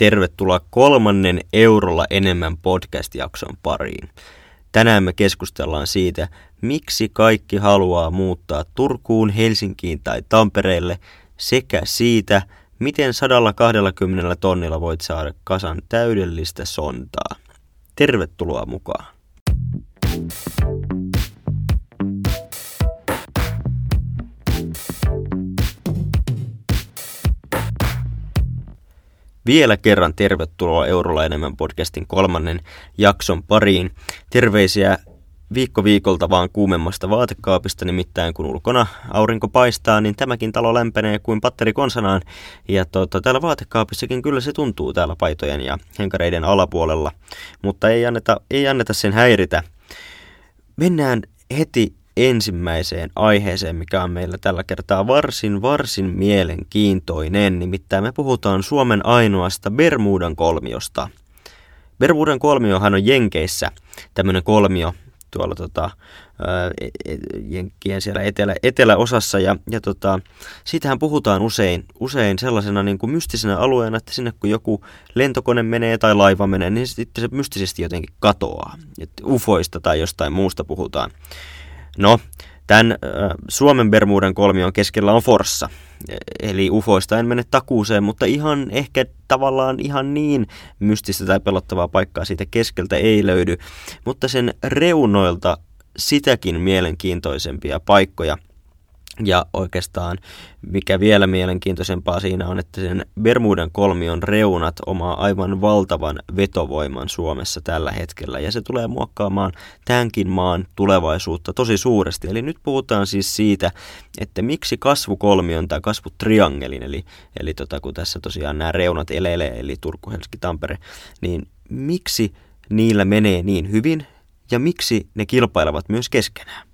Tervetuloa kolmannen eurolla enemmän podcast-jakson pariin. Tänään me keskustellaan siitä, miksi kaikki haluaa muuttaa Turkuun, Helsinkiin tai Tampereelle sekä siitä, miten 120 tonnilla voit saada kasan täydellistä sontaa. Tervetuloa mukaan. Vielä kerran tervetuloa Eurolla enemmän podcastin kolmannen jakson pariin. Terveisiä viikko viikolta vaan kuumemmasta vaatekaapista, nimittäin kun ulkona aurinko paistaa, niin tämäkin talo lämpenee kuin patteri konsanaan. Ja tota, täällä vaatekaapissakin kyllä se tuntuu täällä paitojen ja henkareiden alapuolella, mutta ei anneta, ei anneta sen häiritä. Mennään heti ensimmäiseen aiheeseen, mikä on meillä tällä kertaa varsin, varsin mielenkiintoinen. Nimittäin me puhutaan Suomen ainoasta Bermudan kolmiosta. Bermudan kolmiohan on Jenkeissä tämmöinen kolmio tuolla tota, e, e, Jenkkien siellä etelä, eteläosassa ja, ja tota, siitähän puhutaan usein, usein sellaisena niin kuin mystisenä alueena, että sinne kun joku lentokone menee tai laiva menee, niin sitten se mystisesti jotenkin katoaa. Et ufoista tai jostain muusta puhutaan. No, tämän Suomen Bermudan kolmion keskellä on Forssa. Eli ufoista en mene takuuseen, mutta ihan ehkä tavallaan ihan niin mystistä tai pelottavaa paikkaa siitä keskeltä ei löydy. Mutta sen reunoilta sitäkin mielenkiintoisempia paikkoja – ja oikeastaan mikä vielä mielenkiintoisempaa siinä on, että sen Bermudan kolmion reunat omaa aivan valtavan vetovoiman Suomessa tällä hetkellä. Ja se tulee muokkaamaan tämänkin maan tulevaisuutta tosi suuresti. Eli nyt puhutaan siis siitä, että miksi kasvukolmion tai kasvutriangelin, eli, eli tota, kun tässä tosiaan nämä reunat elelee, eli Turku, Helsinki, Tampere, niin miksi niillä menee niin hyvin ja miksi ne kilpailevat myös keskenään?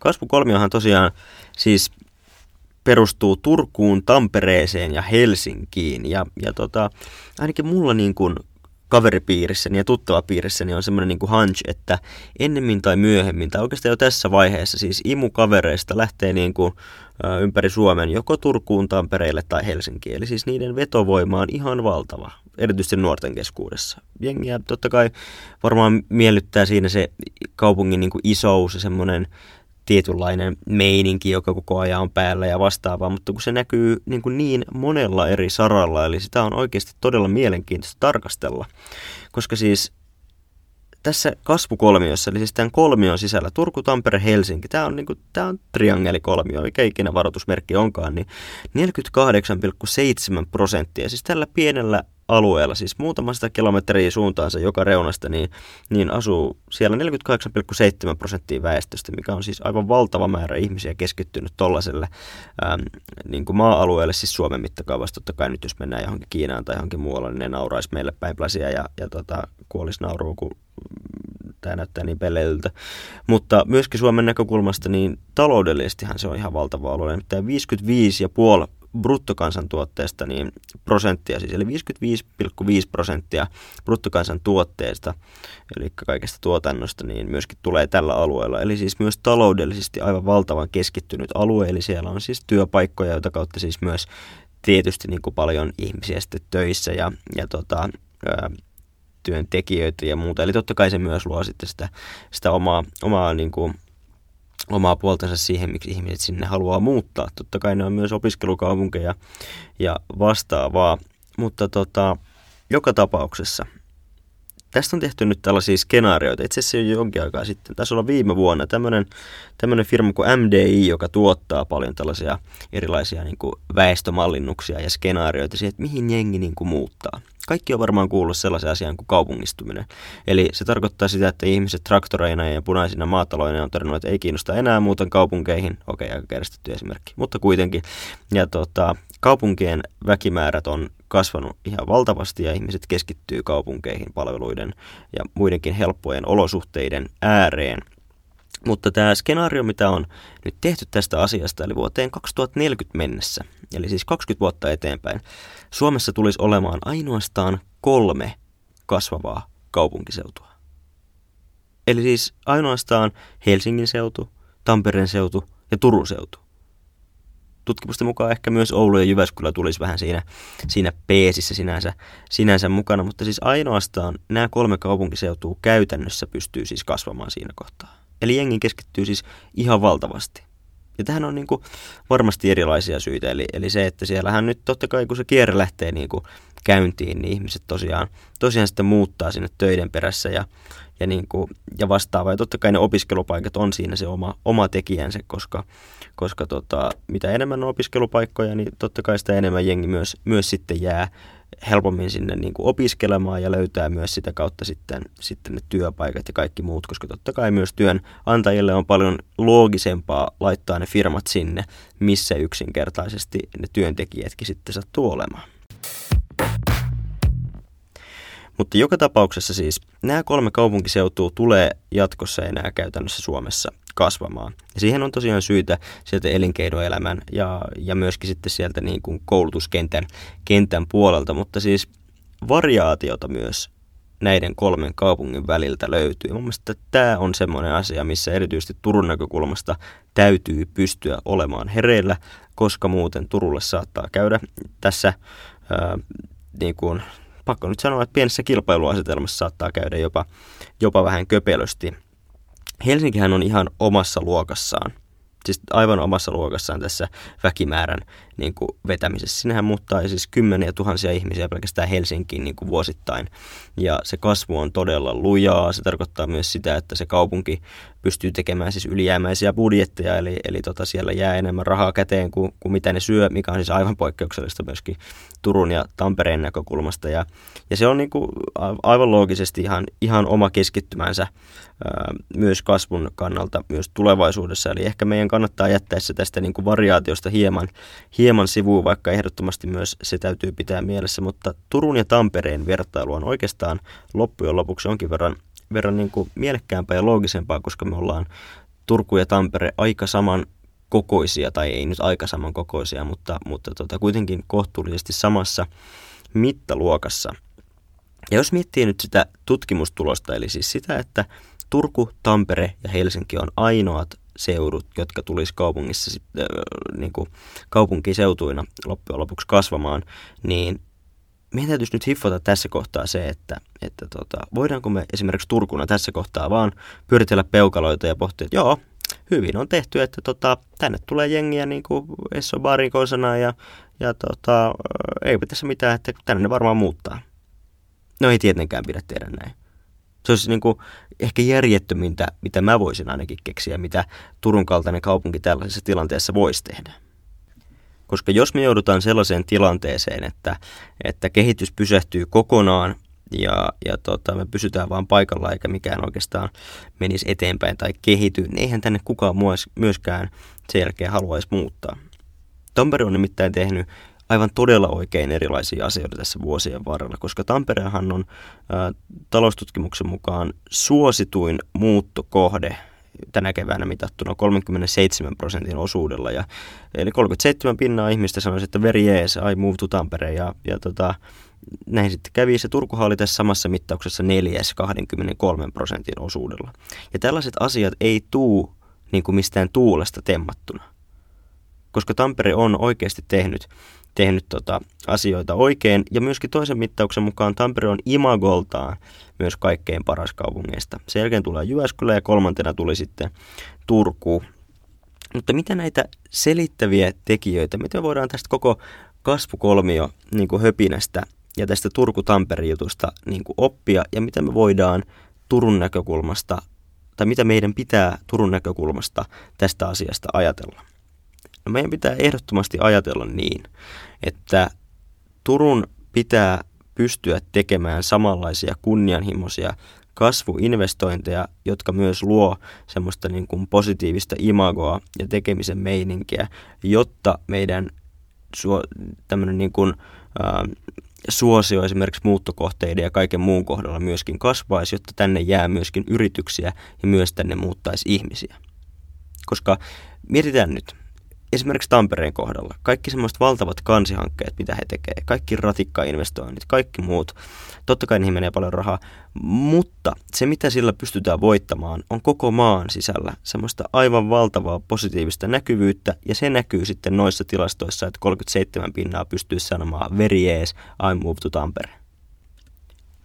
Kasvukolmiohan tosiaan siis perustuu Turkuun, Tampereeseen ja Helsinkiin. Ja, ja tota, ainakin mulla niin kuin kaveripiirissäni ja tuttavapiirissäni on semmoinen niin hunch, että ennemmin tai myöhemmin, tai oikeastaan jo tässä vaiheessa, siis imukavereista lähtee niin kuin, ympäri Suomen joko Turkuun, Tampereelle tai Helsinkiin. Eli siis niiden vetovoima on ihan valtava, erityisesti nuorten keskuudessa. Jengiä totta kai varmaan miellyttää siinä se kaupungin niin kuin isous ja semmoinen tietynlainen meininki, joka koko ajan on päällä ja vastaavaa, mutta kun se näkyy niin, kuin niin monella eri saralla, eli sitä on oikeasti todella mielenkiintoista tarkastella, koska siis tässä kasvukolmiossa, eli siis tämän kolmion sisällä, Turku, Tampere, Helsinki, tämä on, niin kuin, tämä on triangelikolmio, mikä ikinä varoitusmerkki onkaan, niin 48,7 prosenttia, siis tällä pienellä alueella, siis muutamasta kilometriä suuntaansa joka reunasta, niin, niin asuu siellä 48,7 prosenttia väestöstä, mikä on siis aivan valtava määrä ihmisiä keskittynyt tuollaiselle niin kuin maa-alueelle, siis Suomen mittakaavassa. Totta kai nyt jos mennään johonkin Kiinaan tai johonkin muualle, niin ne nauraisi meille päin ja, ja tota, kuolisi nauruun, kun tämä näyttää niin peleiltä. Mutta myöskin Suomen näkökulmasta, niin taloudellisestihan se on ihan valtava alue. Nimittäin 55,5 bruttokansantuotteesta niin prosenttia, siis eli 55,5 prosenttia bruttokansantuotteesta, eli kaikesta tuotannosta, niin myöskin tulee tällä alueella. Eli siis myös taloudellisesti aivan valtavan keskittynyt alue, eli siellä on siis työpaikkoja, joita kautta siis myös tietysti niin kuin paljon ihmisiä sitten töissä ja, ja tota, ää, työntekijöitä ja muuta. Eli totta kai se myös luo sitten sitä, sitä omaa, omaa niin kuin omaa puoltansa siihen, miksi ihmiset sinne haluaa muuttaa. Totta kai ne on myös opiskelukaupunkeja ja vastaavaa, mutta tota, joka tapauksessa tästä on tehty nyt tällaisia skenaarioita. Itse asiassa jo jonkin aikaa sitten, tässä olla viime vuonna, tämmöinen, tämmöinen firma kuin MDI, joka tuottaa paljon tällaisia erilaisia niin kuin väestömallinnuksia ja skenaarioita siihen, että mihin jengi niin kuin muuttaa. Kaikki on varmaan kuullut sellaisen asian kuin kaupungistuminen. Eli se tarkoittaa sitä, että ihmiset traktoreina ja punaisina maataloina on todennut, että ei kiinnosta enää muuten kaupunkeihin. Okei, aika kärstetty esimerkki, mutta kuitenkin. Ja tota, kaupunkien väkimäärät on kasvanut ihan valtavasti ja ihmiset keskittyy kaupunkeihin palveluiden ja muidenkin helppojen olosuhteiden ääreen. Mutta tämä skenaario, mitä on nyt tehty tästä asiasta, eli vuoteen 2040 mennessä, eli siis 20 vuotta eteenpäin, Suomessa tulisi olemaan ainoastaan kolme kasvavaa kaupunkiseutua. Eli siis ainoastaan Helsingin seutu, Tampereen seutu ja Turun seutu tutkimusten mukaan ehkä myös Oulu ja Jyväskylä tulisi vähän siinä, siinä peesissä sinänsä, sinänsä mukana, mutta siis ainoastaan nämä kolme kaupunkiseutua käytännössä pystyy siis kasvamaan siinä kohtaa. Eli jengi keskittyy siis ihan valtavasti. Ja tähän on niin kuin varmasti erilaisia syitä. Eli, eli se, että siellähän nyt totta kai kun se kierre lähtee niin kuin käyntiin, niin ihmiset tosiaan, tosiaan sitten muuttaa sinne töiden perässä ja, ja, niin kuin, ja vastaava. Ja totta kai ne opiskelupaikat on siinä se oma, oma tekijänsä, koska, koska tota, mitä enemmän on opiskelupaikkoja, niin totta kai sitä enemmän jengi myös, myös sitten jää helpommin sinne niin kuin opiskelemaan ja löytää myös sitä kautta sitten, sitten ne työpaikat ja kaikki muut, koska totta kai myös työnantajille on paljon loogisempaa laittaa ne firmat sinne, missä yksinkertaisesti ne työntekijätkin sitten sattuu olemaan. Mutta joka tapauksessa siis nämä kolme kaupunkiseutua tulee jatkossa enää käytännössä Suomessa kasvamaan. Ja siihen on tosiaan syytä sieltä elinkeinoelämän ja, ja myöskin sitten sieltä niin kuin koulutuskentän kentän puolelta, mutta siis variaatiota myös näiden kolmen kaupungin väliltä löytyy. Mun mielestä tämä on semmoinen asia, missä erityisesti Turun näkökulmasta täytyy pystyä olemaan hereillä, koska muuten Turulle saattaa käydä tässä ää, niin kuin, pakko nyt sanoa, että pienessä kilpailuasetelmassa saattaa käydä jopa, jopa vähän köpelösti. Helsinkihän on ihan omassa luokassaan siis aivan omassa luokassaan tässä väkimäärän niin kuin vetämisessä. Sinähän muuttaa siis kymmeniä tuhansia ihmisiä pelkästään Helsinkiin niin kuin vuosittain. Ja se kasvu on todella lujaa. Se tarkoittaa myös sitä, että se kaupunki pystyy tekemään siis ylijäämäisiä budjetteja, eli, eli tota siellä jää enemmän rahaa käteen kuin, kuin mitä ne syö, mikä on siis aivan poikkeuksellista myöskin Turun ja Tampereen näkökulmasta. Ja, ja se on niin kuin aivan loogisesti ihan, ihan oma keskittymänsä ää, myös kasvun kannalta myös tulevaisuudessa. Eli ehkä meidän kannattaa jättää se tästä niin kuin variaatiosta hieman, hieman sivuun, vaikka ehdottomasti myös se täytyy pitää mielessä. Mutta Turun ja Tampereen vertailu on oikeastaan loppujen lopuksi jonkin verran verran niin kuin mielekkäämpää ja loogisempaa, koska me ollaan Turku ja Tampere aika saman kokoisia, tai ei nyt aika saman kokoisia, mutta, mutta tota, kuitenkin kohtuullisesti samassa mittaluokassa. Ja jos miettii nyt sitä tutkimustulosta, eli siis sitä, että Turku, Tampere ja Helsinki on ainoat seudut, jotka tulisi kaupungissa äh, niin kuin kaupunkiseutuina loppujen lopuksi kasvamaan, niin meidän täytyisi nyt hiffata tässä kohtaa se, että, että tota, voidaanko me esimerkiksi Turkuna tässä kohtaa vaan pyöritellä peukaloita ja pohtia, että joo, hyvin on tehty, että tota, tänne tulee jengiä niin kuin Esso Barikosana ja, ja tota, ei tässä mitään, että tänne ne varmaan muuttaa. No ei tietenkään pidä tehdä näin. Se olisi niin kuin ehkä järjettömintä, mitä mä voisin ainakin keksiä, mitä Turun kaltainen kaupunki tällaisessa tilanteessa voisi tehdä. Koska jos me joudutaan sellaiseen tilanteeseen, että, että kehitys pysähtyy kokonaan ja, ja tota, me pysytään vaan paikalla eikä mikään oikeastaan menisi eteenpäin tai kehity, niin eihän tänne kukaan myöskään sen jälkeen haluaisi muuttaa. Tampere on nimittäin tehnyt aivan todella oikein erilaisia asioita tässä vuosien varrella, koska Tamperehan on ä, taloustutkimuksen mukaan suosituin muuttokohde tänä keväänä mitattuna 37 prosentin osuudella. Ja, eli 37 pinnaa ihmistä sanoisi, että very yes, I move to Tampere. Ja, ja tota, näin sitten kävi. Se Turkuhan oli tässä samassa mittauksessa neljäs 23 prosentin osuudella. Ja tällaiset asiat ei tuu niin kuin mistään tuulesta temmattuna. Koska Tampere on oikeasti tehnyt tehnyt tota asioita oikein. Ja myöskin toisen mittauksen mukaan Tampere on imagoltaan myös kaikkein paras kaupungeista. Sen jälkeen tulee Jyväskylä ja kolmantena tuli sitten Turku. Mutta mitä näitä selittäviä tekijöitä, miten voidaan tästä koko kasvukolmio niin kuin höpinästä ja tästä Turku-Tampere-jutusta niin kuin oppia ja mitä me voidaan Turun näkökulmasta tai mitä meidän pitää Turun näkökulmasta tästä asiasta ajatella. No meidän pitää ehdottomasti ajatella niin, että Turun pitää pystyä tekemään samanlaisia kunnianhimoisia kasvuinvestointeja, jotka myös luo semmoista niin kuin positiivista imagoa ja tekemisen meininkiä, jotta meidän suo, tämmöinen niin kuin, ää, suosio esimerkiksi muuttokohteiden ja kaiken muun kohdalla myöskin kasvaisi, jotta tänne jää myöskin yrityksiä ja myös tänne muuttaisi ihmisiä. Koska mietitään nyt, esimerkiksi Tampereen kohdalla, kaikki semmoiset valtavat kansihankkeet, mitä he tekevät, kaikki ratikkainvestoinnit, kaikki muut, totta kai niihin menee paljon rahaa, mutta se mitä sillä pystytään voittamaan on koko maan sisällä semmoista aivan valtavaa positiivista näkyvyyttä ja se näkyy sitten noissa tilastoissa, että 37 pinnaa pystyy sanomaan very yes, I move to Tampere.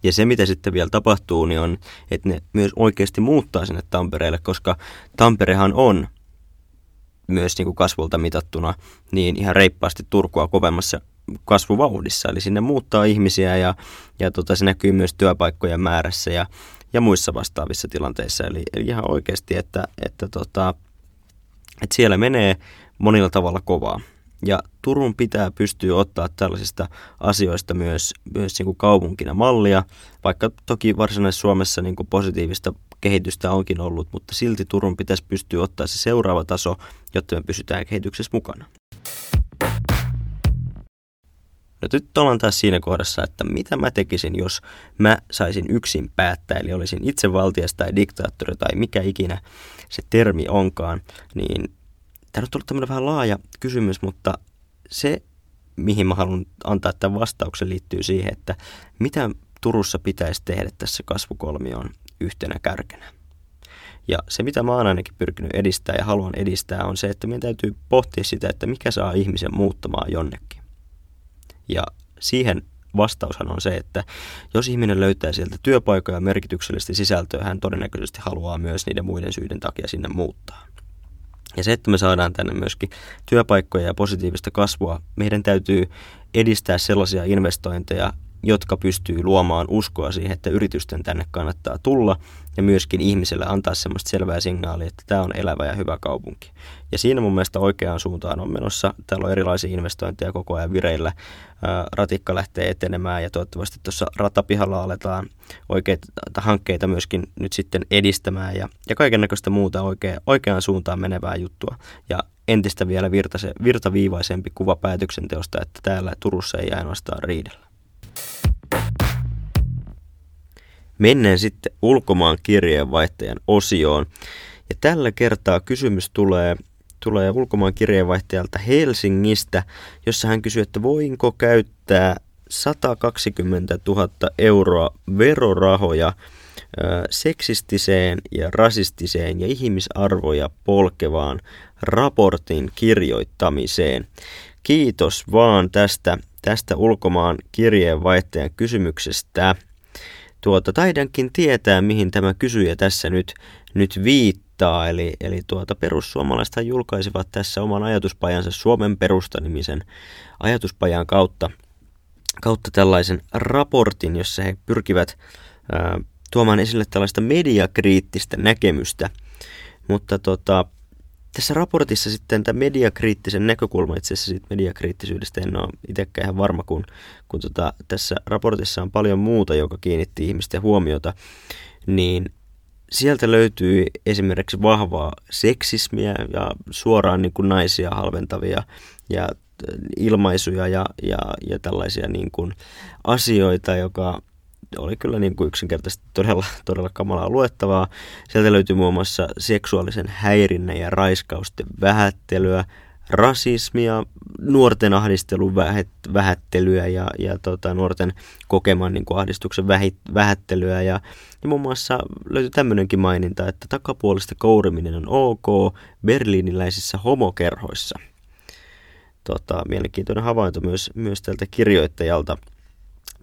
Ja se, mitä sitten vielä tapahtuu, niin on, että ne myös oikeasti muuttaa sinne Tampereelle, koska Tamperehan on myös niin kuin kasvulta mitattuna niin ihan reippaasti Turkua kovemmassa kasvuvauhdissa. Eli sinne muuttaa ihmisiä ja, ja tota, se näkyy myös työpaikkojen määrässä ja, ja muissa vastaavissa tilanteissa. Eli, eli ihan oikeasti, että, että, tota, että siellä menee monilla tavalla kovaa. Ja Turun pitää pystyä ottaa tällaisista asioista myös, myös niin kuin kaupunkina mallia, vaikka toki varsinaisessa Suomessa niin kuin positiivista kehitystä onkin ollut, mutta silti Turun pitäisi pystyä ottaa se seuraava taso, jotta me pysytään kehityksessä mukana. No nyt ollaan taas siinä kohdassa, että mitä mä tekisin, jos mä saisin yksin päättää, eli olisin itse valtias tai diktaattori tai mikä ikinä se termi onkaan, niin tämä on tullut tämmöinen vähän laaja kysymys, mutta se, mihin mä haluan antaa tämän vastauksen, liittyy siihen, että mitä Turussa pitäisi tehdä tässä kasvukolmioon yhtenä kärkenä. Ja se, mitä mä oon ainakin pyrkinyt edistää ja haluan edistää, on se, että meidän täytyy pohtia sitä, että mikä saa ihmisen muuttamaan jonnekin. Ja siihen vastaushan on se, että jos ihminen löytää sieltä työpaikoja ja merkityksellistä sisältöä, hän todennäköisesti haluaa myös niiden muiden syiden takia sinne muuttaa. Ja se, että me saadaan tänne myöskin työpaikkoja ja positiivista kasvua, meidän täytyy edistää sellaisia investointeja, jotka pystyy luomaan uskoa siihen, että yritysten tänne kannattaa tulla ja myöskin ihmiselle antaa semmoista selvää signaalia, että tämä on elävä ja hyvä kaupunki. Ja siinä mun mielestä oikeaan suuntaan on menossa. Täällä on erilaisia investointeja koko ajan vireillä. Ratikka lähtee etenemään ja toivottavasti tuossa ratapihalla aletaan oikeita hankkeita myöskin nyt sitten edistämään ja, ja kaiken näköistä muuta oikea, oikeaan suuntaan menevää juttua. Ja entistä vielä virtase, virtaviivaisempi kuva päätöksenteosta, että täällä Turussa ei ainoastaan riidellä. Mennään sitten ulkomaan kirjeenvaihtajan osioon. Ja tällä kertaa kysymys tulee, tulee ulkomaan kirjeenvaihtajalta Helsingistä, jossa hän kysyy, että voinko käyttää 120 000 euroa verorahoja seksistiseen ja rasistiseen ja ihmisarvoja polkevaan raportin kirjoittamiseen. Kiitos vaan tästä, tästä ulkomaan kirjeenvaihtajan kysymyksestä. Tuota, taidankin tietää, mihin tämä kysyjä tässä nyt, nyt viittaa. Eli, eli tuota, perussuomalaiset julkaisivat tässä oman ajatuspajansa Suomen perustanimisen ajatuspajan kautta, kautta tällaisen raportin, jossa he pyrkivät ää, tuomaan esille tällaista mediakriittistä näkemystä. Mutta tota, tässä raportissa sitten tämä mediakriittisen näkökulma, itse asiassa siitä mediakriittisyydestä en ole itsekään ihan varma, kun, kun tota, tässä raportissa on paljon muuta, joka kiinnitti ihmisten huomiota, niin sieltä löytyy esimerkiksi vahvaa seksismiä ja suoraan niin kuin naisia halventavia ja ilmaisuja ja, ja, ja tällaisia niin kuin asioita, joka oli kyllä niin kuin yksinkertaisesti todella, todella kamalaa luettavaa. Sieltä löytyy muun muassa seksuaalisen häirinnän ja raiskausten vähättelyä, rasismia, nuorten ahdistelun vähättelyä ja, ja tota, nuorten kokeman niin kuin ahdistuksen vähit, vähättelyä. Ja, ja muun muassa löytyy tämmöinenkin maininta, että takapuolista kouriminen on ok berliiniläisissä homokerhoissa. Tota, mielenkiintoinen havainto myös, myös tältä kirjoittajalta –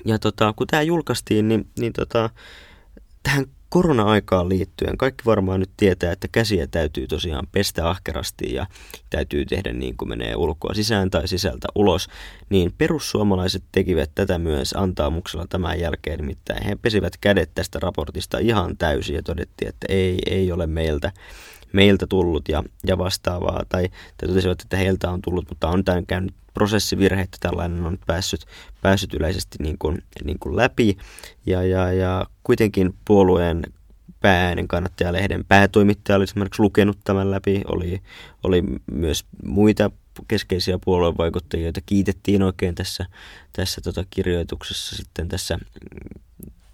ja tota, kun tämä julkaistiin, niin, niin tota, tähän korona-aikaan liittyen kaikki varmaan nyt tietää, että käsiä täytyy tosiaan pestä ahkerasti ja täytyy tehdä niin kuin menee ulkoa sisään tai sisältä ulos, niin perussuomalaiset tekivät tätä myös antaamuksella tämän jälkeen, nimittäin he pesivät kädet tästä raportista ihan täysin ja todettiin, että ei, ei ole meiltä meiltä tullut ja, ja vastaavaa, tai, tai totesivat, että heiltä on tullut, mutta on tämän käynyt prosessivirhe, että tällainen on päässyt, päässyt yleisesti niin kuin, niin kuin läpi, ja, ja, ja kuitenkin puolueen päääänen kannattajalehden päätoimittaja oli esimerkiksi lukenut tämän läpi, oli, oli myös muita keskeisiä puoluevaikuttajia, joita kiitettiin oikein tässä, tässä tota kirjoituksessa sitten tässä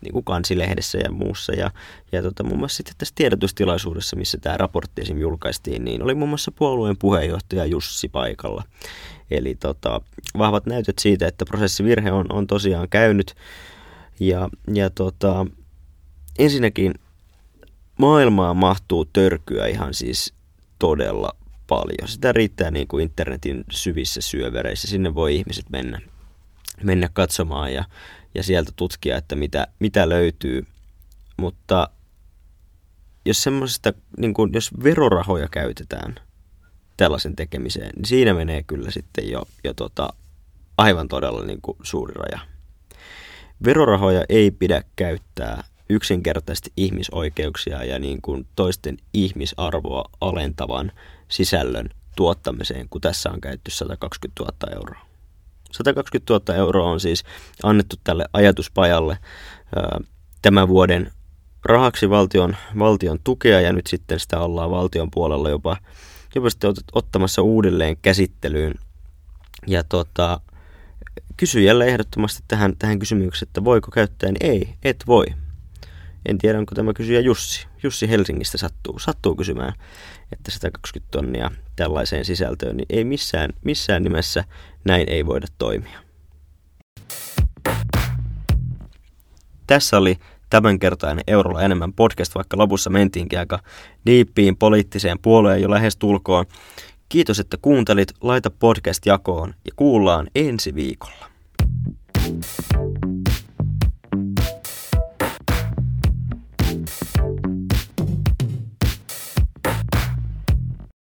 niin kuin kansilehdessä ja muussa. Ja, ja tota, muun muassa sitten tässä tiedotustilaisuudessa, missä tämä raportti esim. julkaistiin, niin oli muun muassa puolueen puheenjohtaja Jussi paikalla. Eli tota, vahvat näytöt siitä, että prosessivirhe on, on tosiaan käynyt. Ja, ja tota, ensinnäkin maailmaan mahtuu törkyä ihan siis todella paljon. Sitä riittää niin kuin internetin syvissä syövereissä. Sinne voi ihmiset mennä, mennä katsomaan ja, ja sieltä tutkia, että mitä, mitä löytyy. Mutta jos semmoisesta, niin kuin, jos verorahoja käytetään tällaisen tekemiseen, niin siinä menee kyllä sitten jo, jo tota, aivan todella niin kuin suuri raja. Verorahoja ei pidä käyttää yksinkertaisesti ihmisoikeuksia ja niin kuin toisten ihmisarvoa alentavan sisällön tuottamiseen, kun tässä on käytetty 120 000 euroa. 120 000 euroa on siis annettu tälle ajatuspajalle tämän vuoden rahaksi valtion, valtion tukea ja nyt sitten sitä ollaan valtion puolella jopa, jopa sitten ottamassa uudelleen käsittelyyn. Ja tota, kysyjälle ehdottomasti tähän, tähän kysymykseen, että voiko käyttää, niin ei, et voi. En tiedä, onko tämä kysyjä Jussi. Jussi Helsingistä sattuu, sattuu kysymään, että 120 tonnia tällaiseen sisältöön, niin ei missään, missään nimessä näin ei voida toimia. Tässä oli tämänkertainen Eurolla enemmän podcast, vaikka lopussa mentiinkin aika niippiin poliittiseen puoleen jo lähes tulkoon. Kiitos, että kuuntelit. Laita podcast jakoon ja kuullaan ensi viikolla. thank you